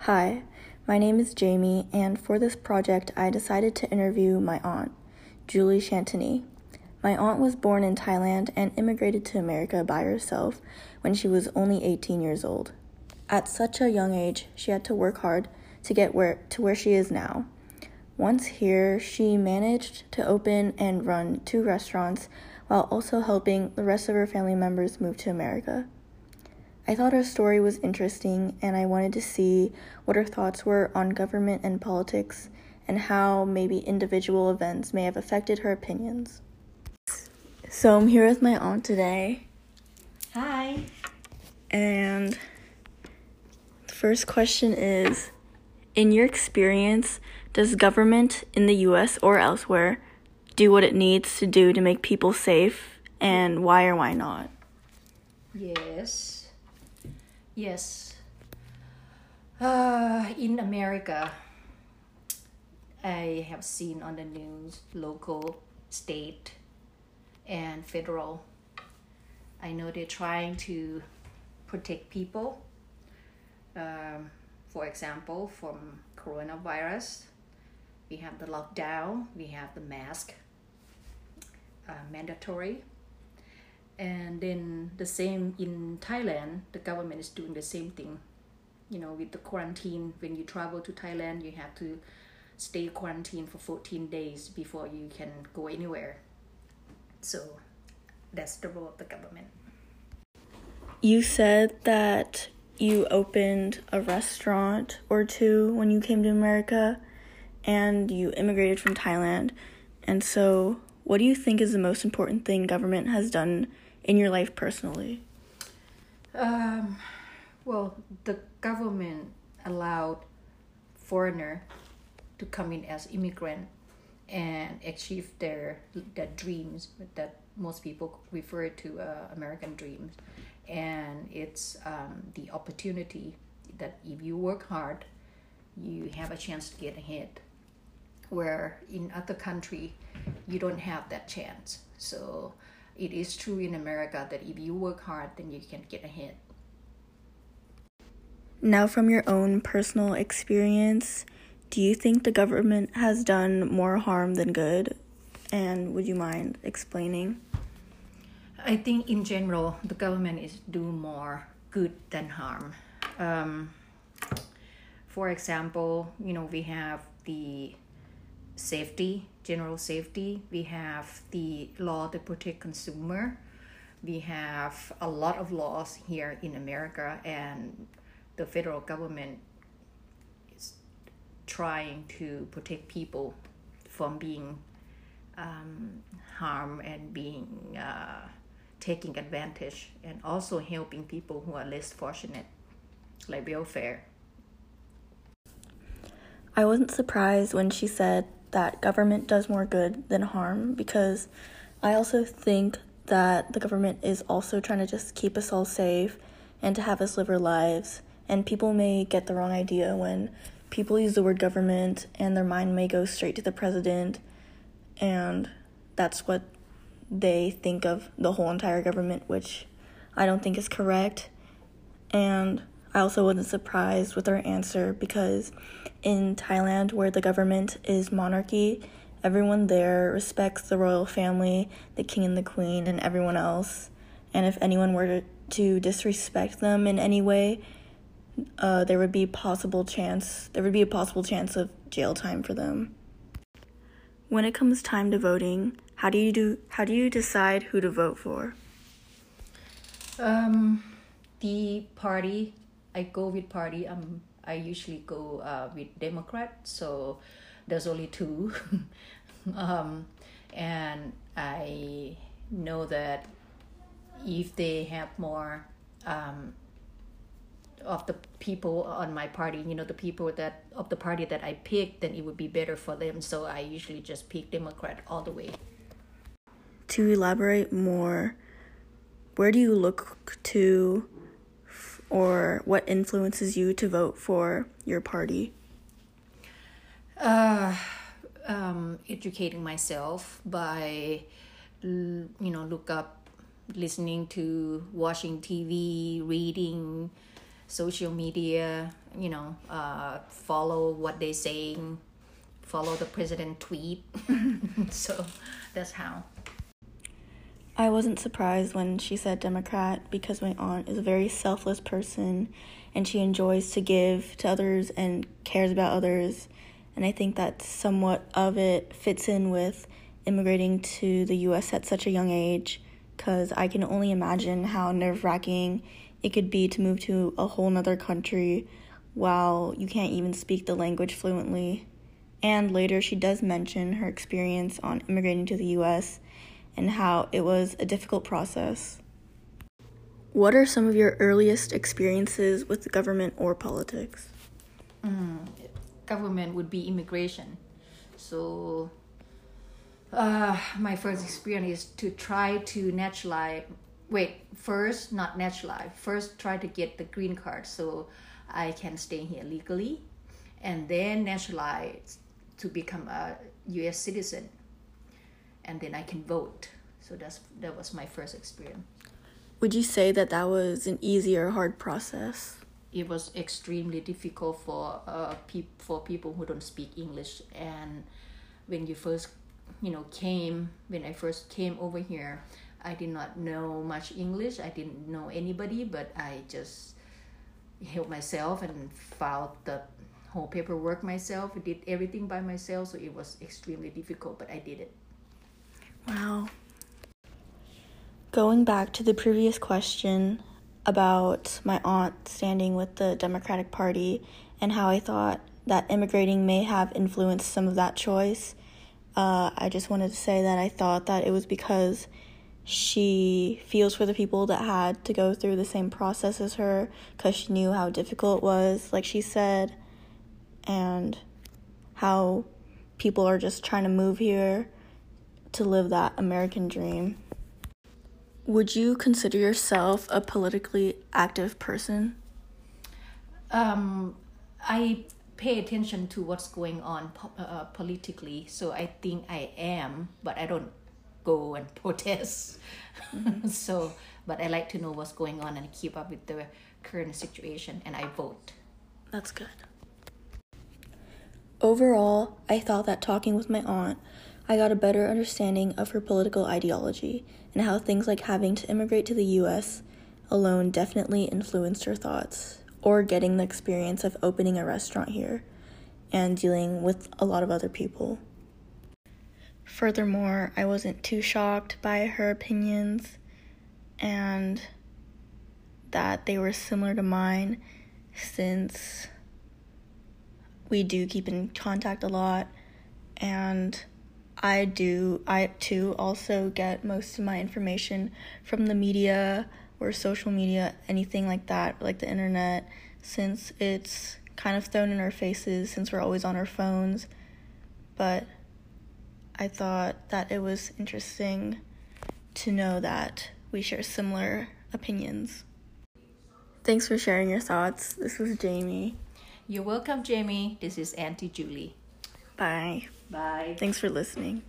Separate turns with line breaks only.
Hi, my name is Jamie, and for this project, I decided to interview my aunt, Julie Chantony. My aunt was born in Thailand and immigrated to America by herself when she was only 18 years old. At such a young age, she had to work hard to get where to where she is now. Once here, she managed to open and run two restaurants while also helping the rest of her family members move to America. I thought her story was interesting and I wanted to see what her thoughts were on government and politics and how maybe individual events may have affected her opinions. So I'm here with my aunt today.
Hi.
And the first question is In your experience, does government in the US or elsewhere do what it needs to do to make people safe and why or why not?
Yes. Yes. Uh, in America, I have seen on the news local, state, and federal. I know they're trying to protect people. Um, for example, from coronavirus, we have the lockdown, we have the mask uh, mandatory. And then the same in Thailand, the government is doing the same thing. You know, with the quarantine, when you travel to Thailand, you have to stay quarantined for 14 days before you can go anywhere. So that's the role of the government.
You said that you opened a restaurant or two when you came to America and you immigrated from Thailand. And so, what do you think is the most important thing government has done in your life personally?
Um, well, the government allowed foreigner to come in as immigrant and achieve their their dreams that most people refer to uh, American dreams, and it's um, the opportunity that if you work hard, you have a chance to get ahead. Where in other country, you don't have that chance. So it is true in America that if you work hard, then you can get ahead.
Now, from your own personal experience, do you think the government has done more harm than good? And would you mind explaining?
I think in general, the government is doing more good than harm. Um, for example, you know, we have the safety, general safety. We have the law to protect consumer. We have a lot of laws here in America, and the federal government is trying to protect people from being um, harmed and being uh, taking advantage, and also helping people who are less fortunate, like welfare.
I wasn't surprised when she said that government does more good than harm because I also think that the government is also trying to just keep us all safe and to have us live our lives. And people may get the wrong idea when people use the word government and their mind may go straight to the president, and that's what they think of the whole entire government, which I don't think is correct. And I also wasn't surprised with her answer because in Thailand, where the government is monarchy, everyone there respects the royal family, the king and the queen, and everyone else. And if anyone were to, disrespect them in any way, uh, there would be possible chance there would be a possible chance of jail time for them. When it comes time to voting, how do you do how do you decide who to vote for?
Um, the party I go with party. Um, I usually go uh, with Democrat. So there's only two, um, and I know that if they have more um, of the people on my party, you know, the people that of the party that I pick, then it would be better for them. So I usually just pick Democrat all the way.
To elaborate more, where do you look to or what influences you to vote for your party?
Uh, um, educating myself by, you know, look up, listening to, watching TV, reading, social media, you know, uh, follow what they're saying, follow the president tweet. so that's how.
I wasn't surprised when she said Democrat because my aunt is a very selfless person and she enjoys to give to others and cares about others. And I think that somewhat of it fits in with immigrating to the US at such a young age because I can only imagine how nerve wracking it could be to move to a whole nother country while you can't even speak the language fluently. And later, she does mention her experience on immigrating to the US and how it was a difficult process. What are some of your earliest experiences with government or politics?
Mm, government would be immigration. So, uh, my first experience is to try to naturalize. Wait, first, not naturalize. First, try to get the green card so I can stay here legally, and then naturalize to become a U.S. citizen and then I can vote. So that's that was my first experience.
Would you say that that was an easy or hard process?
It was extremely difficult for uh pe- for people who don't speak English and when you first you know came when I first came over here I did not know much English I didn't know anybody but I just helped myself and filed the whole paperwork myself did everything by myself so it was extremely difficult but I did it
Wow. Going back to the previous question about my aunt standing with the Democratic Party and how I thought that immigrating may have influenced some of that choice, uh, I just wanted to say that I thought that it was because she feels for the people that had to go through the same process as her because she knew how difficult it was, like she said, and how people are just trying to move here to live that American dream. Would you consider yourself a politically active person?
Um, I pay attention to what's going on po- uh, politically, so I think I am, but I don't go and protest. Mm-hmm. so, but I like to know what's going on and keep up with the current situation, and I vote.
That's good. Overall, I thought that talking with my aunt I got a better understanding of her political ideology and how things like having to immigrate to the US alone definitely influenced her thoughts, or getting the experience of opening a restaurant here and dealing with a lot of other people. Furthermore, I wasn't too shocked by her opinions and that they were similar to mine since we do keep in contact a lot and I do, I too also get most of my information from the media or social media, anything like that, like the internet, since it's kind of thrown in our faces since we're always on our phones. But I thought that it was interesting to know that we share similar opinions. Thanks for sharing your thoughts. This was Jamie.
You're welcome, Jamie. This is Auntie Julie.
Bye.
Bye.
Thanks for listening.